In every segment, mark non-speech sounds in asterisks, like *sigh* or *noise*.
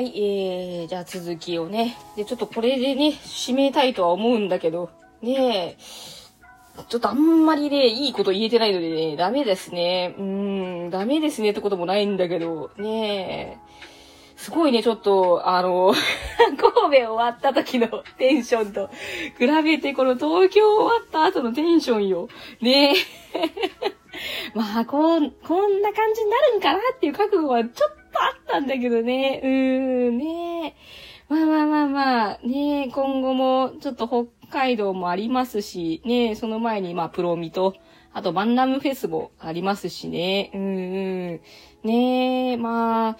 はい、えー、じゃあ続きをね。で、ちょっとこれでね、締めたいとは思うんだけど、ねえちょっとあんまりね、いいこと言えてないのでね、ダメですね。うーん、ダメですねってこともないんだけど、ねえすごいね、ちょっと、あの、*laughs* 神戸終わった時のテンションと比べて、この東京終わった後のテンションよ。ねえ *laughs* まあ、こん、こんな感じになるんかなっていう覚悟はちょっとったんだけどね。うーん、ねまあまあまあまあ、ね今後もちょっと北海道もありますし、ねその前にまあプロミと、あとバンナムフェスもありますしね。うんうん。ねまあ、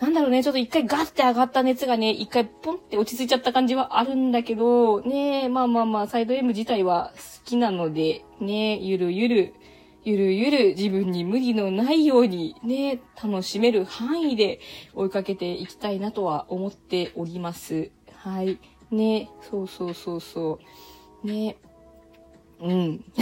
なんだろうね、ちょっと一回ガッて上がった熱がね、一回ポンって落ち着いちゃった感じはあるんだけど、ねまあまあまあ、サイド M 自体は好きなので、ねゆるゆる、ゆるゆる自分に無理のないようにね、楽しめる範囲で追いかけていきたいなとは思っております。はい。ね、そうそうそうそう。ね。うん。*laughs*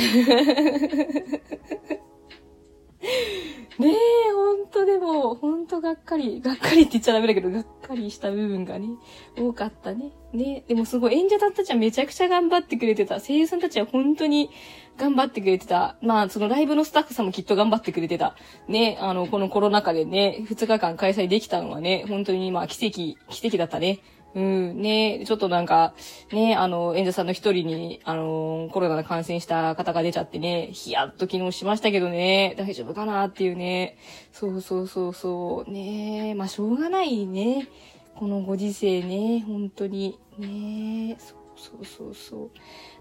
ねえ、ほんとでも、本当がっかり、がっかりって言っちゃダメだけど、がっかりした部分がね、多かったね。ねでもすごい演者たちはめちゃくちゃ頑張ってくれてた。声優さんたちは本当に頑張ってくれてた。まあ、そのライブのスタッフさんもきっと頑張ってくれてた。ね、あの、このコロナ禍でね、2日間開催できたのはね、本当にまあ奇跡、奇跡だったね。うん、ね、ちょっとなんか、ね、あの、演者さんの一人に、あの、コロナで感染した方が出ちゃってね、ヒヤッと昨日しましたけどね、大丈夫かなっていうね。そうそうそうそう、ね、まあしょうがないね。このご時世ね、本当に、ね、そそうそうそう。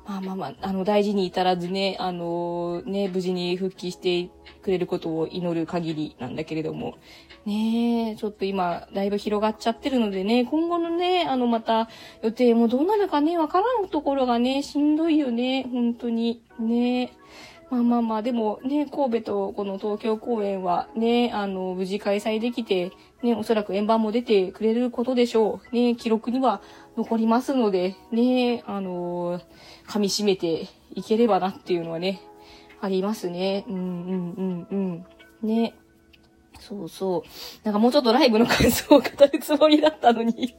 まあまあまあ、あの、大事に至らずね、あのね、無事に復帰してくれることを祈る限りなんだけれども、ねえ、ちょっと今、だいぶ広がっちゃってるのでね、今後のね、あの、また、予定もどうなるかね、わからんところがね、しんどいよね、本当に。ねえまあまあまあ、でもね、神戸とこの東京公演はね、あの、無事開催できて、ね、おそらく円盤も出てくれることでしょう。ね、記録には残りますので、ね、あの、噛み締めていければなっていうのはね、ありますね。うんうんうんうん。ね。そうそう。なんかもうちょっとライブの感想を語るつもりだったのに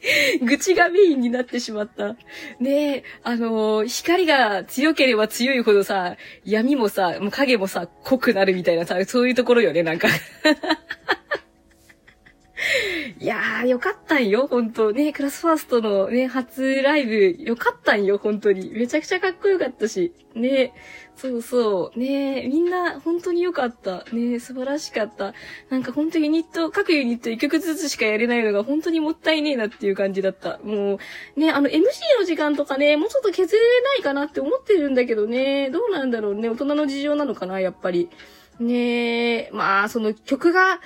*laughs* 愚痴がメインになってしまった。ねえ、あのー、光が強ければ強いほどさ、闇もさ、もう影もさ、濃くなるみたいなさ、そういうところよね、なんか *laughs* いやー、よかったんよ、本当ね、クラスファーストのね、初ライブ、よかったんよ、本当に。めちゃくちゃかっこよかったし。ね、そうそう。ねみんな、本当によかった。ね素晴らしかった。なんか本当にニット、各ユニット1曲ずつしかやれないのが本当にもったいねえなっていう感じだった。もう、ね、あの、MC の時間とかね、もうちょっと削れないかなって思ってるんだけどね、どうなんだろうね、大人の事情なのかな、やっぱり。ねまあ、その曲が、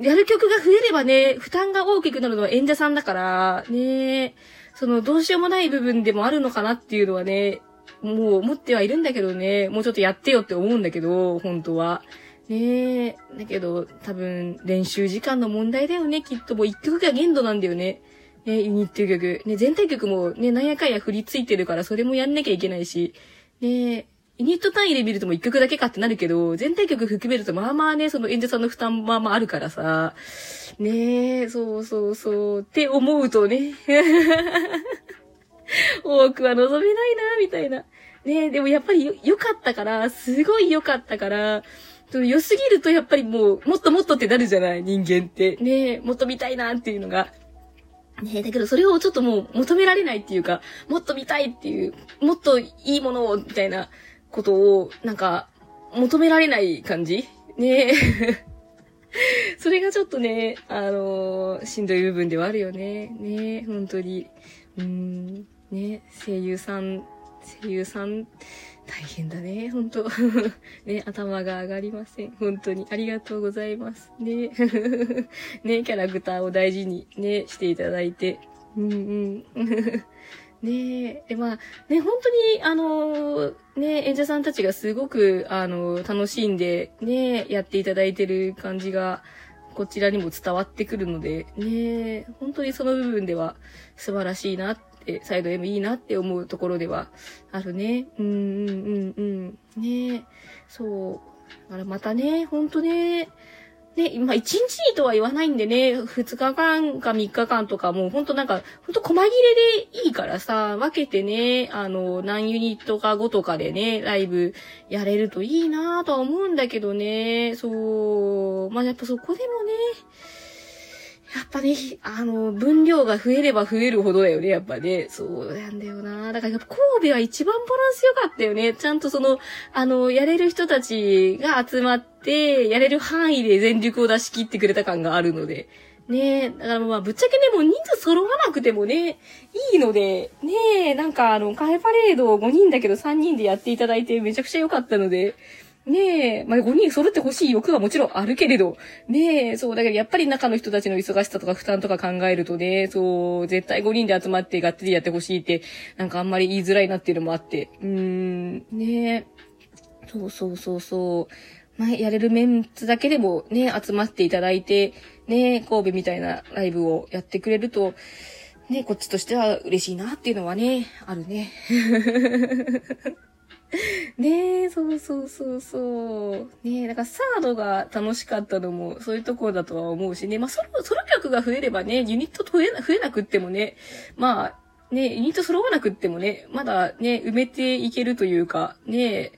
やる曲が増えればね、負担が大きくなるのは演者さんだから、ねその、どうしようもない部分でもあるのかなっていうのはね、もう思ってはいるんだけどね、もうちょっとやってよって思うんだけど、本当は。ねえ、だけど、多分、練習時間の問題だよね、きっと。もう一曲が限度なんだよね。ね、ユニット曲。ね、全体曲もね、なんやかんや振りついてるから、それもやんなきゃいけないし。ねえユニット単位で見るともう一曲だけかってなるけど、全体曲含めるとまあまあね、その演者さんの負担まあまああるからさ。ねえ、そうそうそう。って思うとね。*laughs* 多くは望めないな、みたいな。ねえ、でもやっぱり良かったから、すごい良かったから、良すぎるとやっぱりもう、もっともっとってなるじゃない人間って。ねえ、もっと見たいなっていうのが。ねえ、だけどそれをちょっともう求められないっていうか、もっと見たいっていう、もっといいものを、みたいな。ことを、なんか、求められない感じ？ねえ *laughs* それがちょっとね、あのー、しんどい部分ではあるよね。ねえ本当に。うん、ね声優さん、声優さん、大変だね、本当 *laughs* ね、頭が上がりません。本当に。ありがとうございます。ね *laughs* ねキャラクターを大事にね、していただいて。うんうん。ねえ、で、まあ、ね、本当に、あの、ね、演者さんたちがすごく、あの、楽しんで、ね、やっていただいてる感じが、こちらにも伝わってくるので、ね、本当にその部分では素晴らしいなって、サイド M いいなって思うところではあるね。うんうんうんうん。ねそう。だからまたね、ほんとね、ね、まあ、1日とは言わないんでね、2日間か3日間とかもうほんとなんか、ほんと細切れでいいからさ、分けてね、あの、何ユニットか5とかでね、ライブやれるといいなぁとは思うんだけどね、そう、まあ、やっぱそこでもね、やっぱね、あの、分量が増えれば増えるほどだよね、やっぱね。そうなんだよな。だからやっぱ神戸は一番バランス良かったよね。ちゃんとその、あの、やれる人たちが集まって、やれる範囲で全力を出し切ってくれた感があるので。ねえ、だからまあ、ぶっちゃけね、もう人数揃わなくてもね、いいので、ねえ、なんかあの、カフェパレードを5人だけど3人でやっていただいてめちゃくちゃ良かったので、ねえ、まあ、5人揃ってほしい欲はもちろんあるけれど、ねえ、そう、だけどやっぱり中の人たちの忙しさとか負担とか考えるとね、そう、絶対5人で集まってがっつりやってほしいって、なんかあんまり言いづらいなっていうのもあって、うーん、ねえ、そうそうそうそう、まあ、やれるメンツだけでもね、集まっていただいて、ねえ、神戸みたいなライブをやってくれると、ねえ、こっちとしては嬉しいなっていうのはね、あるね。*laughs* ねえ、そうそうそうそう。ねえ、だからサードが楽しかったのもそういうところだとは思うしね。まあソロ、ソロ曲が増えればね、ユニット増えな、増えなくってもね、まあ、ね、ユニット揃わなくってもね、まだね、埋めていけるというか、ね、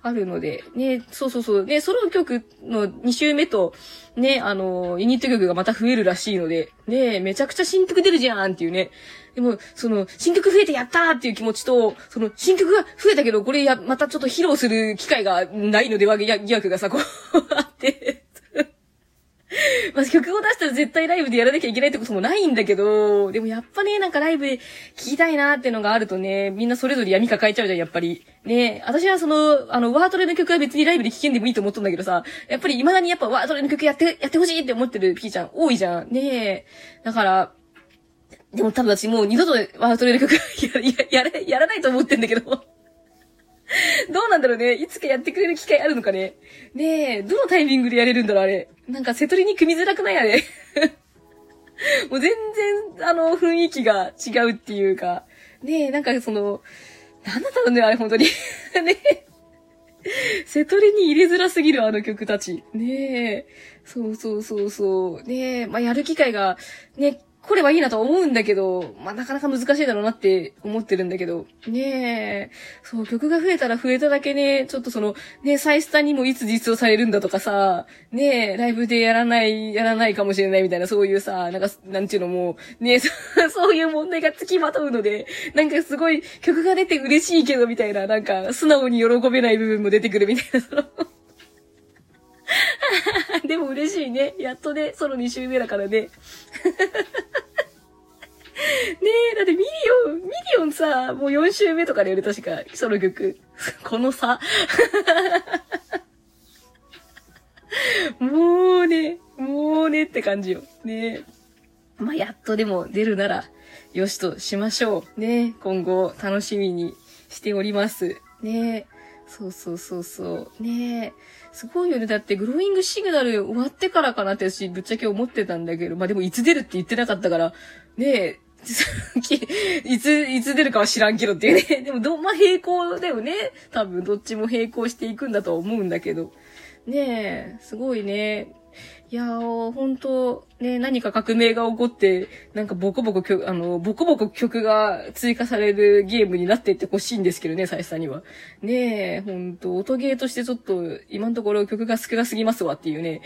あるので、ね、そうそうそう、ね、ソロ曲の2週目と、ね、あの、ユニット曲がまた増えるらしいので、ね、めちゃくちゃ新曲出るじゃんっていうね。でも、その、新曲増えてやったーっていう気持ちと、その、新曲が増えたけど、これや、またちょっと披露する機会がないのでは、疑惑がさ、こうあってまあ、曲を出したら絶対ライブでやらなきゃいけないってこともないんだけど、でもやっぱね、なんかライブで聴きたいなってのがあるとね、みんなそれぞれ闇抱えちゃうじゃん、やっぱり。ね私はその、あの、ワートレの曲は別にライブで聴けんでもいいと思ったんだけどさ、やっぱり未だにやっぱワートレの曲やって、やってほしいって思ってるピーちゃん多いじゃん。ねだから、でも多分私もう二度とワートレの曲や、や、やらないと思ってんだけど。*laughs* どうなんだろうね。いつかやってくれる機会あるのかね。ねえ、どのタイミングでやれるんだろう、あれ。なんか、瀬取りに組みづらくないあれ。*laughs* もう全然、あの、雰囲気が違うっていうか。ねえ、なんかその、なんだったろうね、あれ、本当に。*laughs* ねえ。瀬取りに入れづらすぎる、あの曲たち。ねえ。そうそうそうそう。ねえ、まあ、やる機会が、ね、来ればいいなと思うんだけど、まあ、なかなか難しいだろうなって思ってるんだけど、ねえ、そう、曲が増えたら増えただけね、ちょっとその、ね、サイスタにもいつ実装されるんだとかさ、ねえ、ライブでやらない、やらないかもしれないみたいな、そういうさ、なんか、なんていうのも、ねえ *laughs* そういう問題が付きまとうので、なんかすごい曲が出て嬉しいけど、みたいな、なんか、素直に喜べない部分も出てくるみたいな、その *laughs* でも嬉しいね。やっとね、ソロ2週目だからね。*laughs* ねえ、だってミリオン、ミリオンさ、もう4週目とかでやる確か、ソロ曲。*laughs* この差。もうね、もうねって感じよ。ねえ。まあ、やっとでも出るなら、よしとしましょう。ね今後楽しみにしております。ねそうそうそうそう。ねえすごいよね。だって Growing Signal 終わってからかなって私ぶっちゃけ思ってたんだけど、まあでもいつ出るって言ってなかったから、ねえ、*laughs* いつ、いつ出るかは知らんけどっていうね。でもど、まあ並行だよね。多分どっちも並行していくんだと思うんだけど。ねえ、すごいね。いやー、ほんと、ね、何か革命が起こって、なんかボコボコ曲、あの、ボコボコ曲が追加されるゲームになっていってほしいんですけどね、最初には。ねえ、ほんと、音ゲーとしてちょっと、今のところ曲が少なすぎますわっていうね。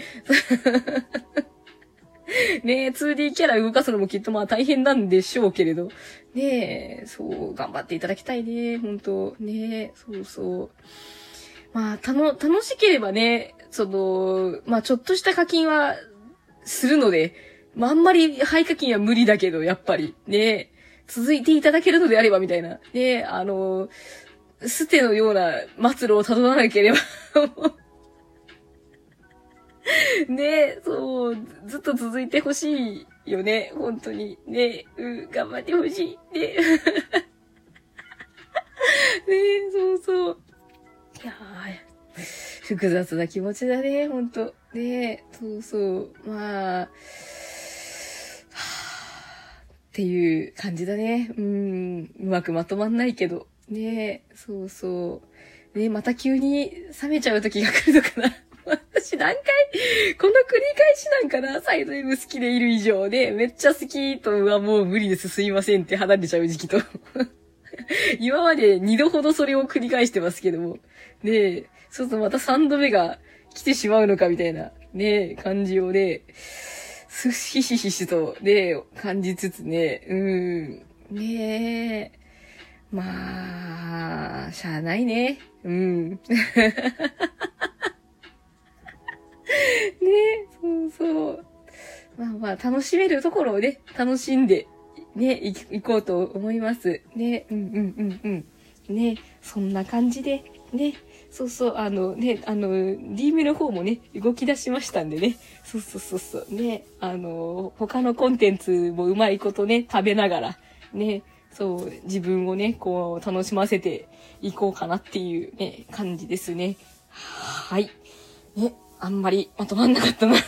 *laughs* ねえ、2D キャラ動かすのもきっとまあ大変なんでしょうけれど。ねえ、そう、頑張っていただきたいね、ほんと。ねえ、そうそう。まあ、たの、楽しければね、その、まあちょっとした課金はするので、まああんまり廃課金は無理だけど、やっぱり。ね続いていただけるのであれば、みたいな。ねあの、ステのような末路を辿らなければ *laughs* ねそう、ずっと続いてほしいよね、本当に。ねうん、頑張ってほしい。ね *laughs* ねそうそう。いやー複雑な気持ちだね、ほんと。ねそうそう。まあ、っていう感じだね。うん、うまくまとまんないけど。ねそうそう。ねまた急に冷めちゃう時が来るのかな。*laughs* 私何回、この繰り返しなんかなサイド M 好きでいる以上で、めっちゃ好きとはもう無理ですすいませんって離れちゃう時期と。*laughs* 今まで2度ほどそれを繰り返してますけども。ねえそうするとまた3度目が来てしまうのかみたいな、ね感じをね、すひしひしとね、感じつつね、うん、ねえ。まあ、しゃあないね。うん。*laughs* ねえそうそう。まあまあ、楽しめるところをね、楽しんで、ね、行こうと思います。ね、うんうんうんうん。ね、そんな感じで、ね、そうそう、あのね、あの、D メの方もね、動き出しましたんでね。そうそうそうそう、ね、あの、他のコンテンツもうまいことね、食べながら、ね、そう、自分をね、こう、楽しませていこうかなっていうね、感じですね。はい。ね、あんまりまとまんなかったな。*laughs*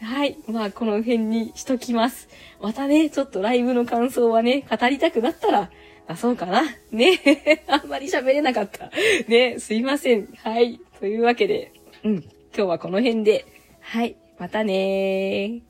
はい。まあ、この辺にしときます。またね、ちょっとライブの感想はね、語りたくなったら、あそうかな？ね。*laughs* あんまり喋れなかった。ね、すいません。はい。というわけで、うん。今日はこの辺で。はい。またねー。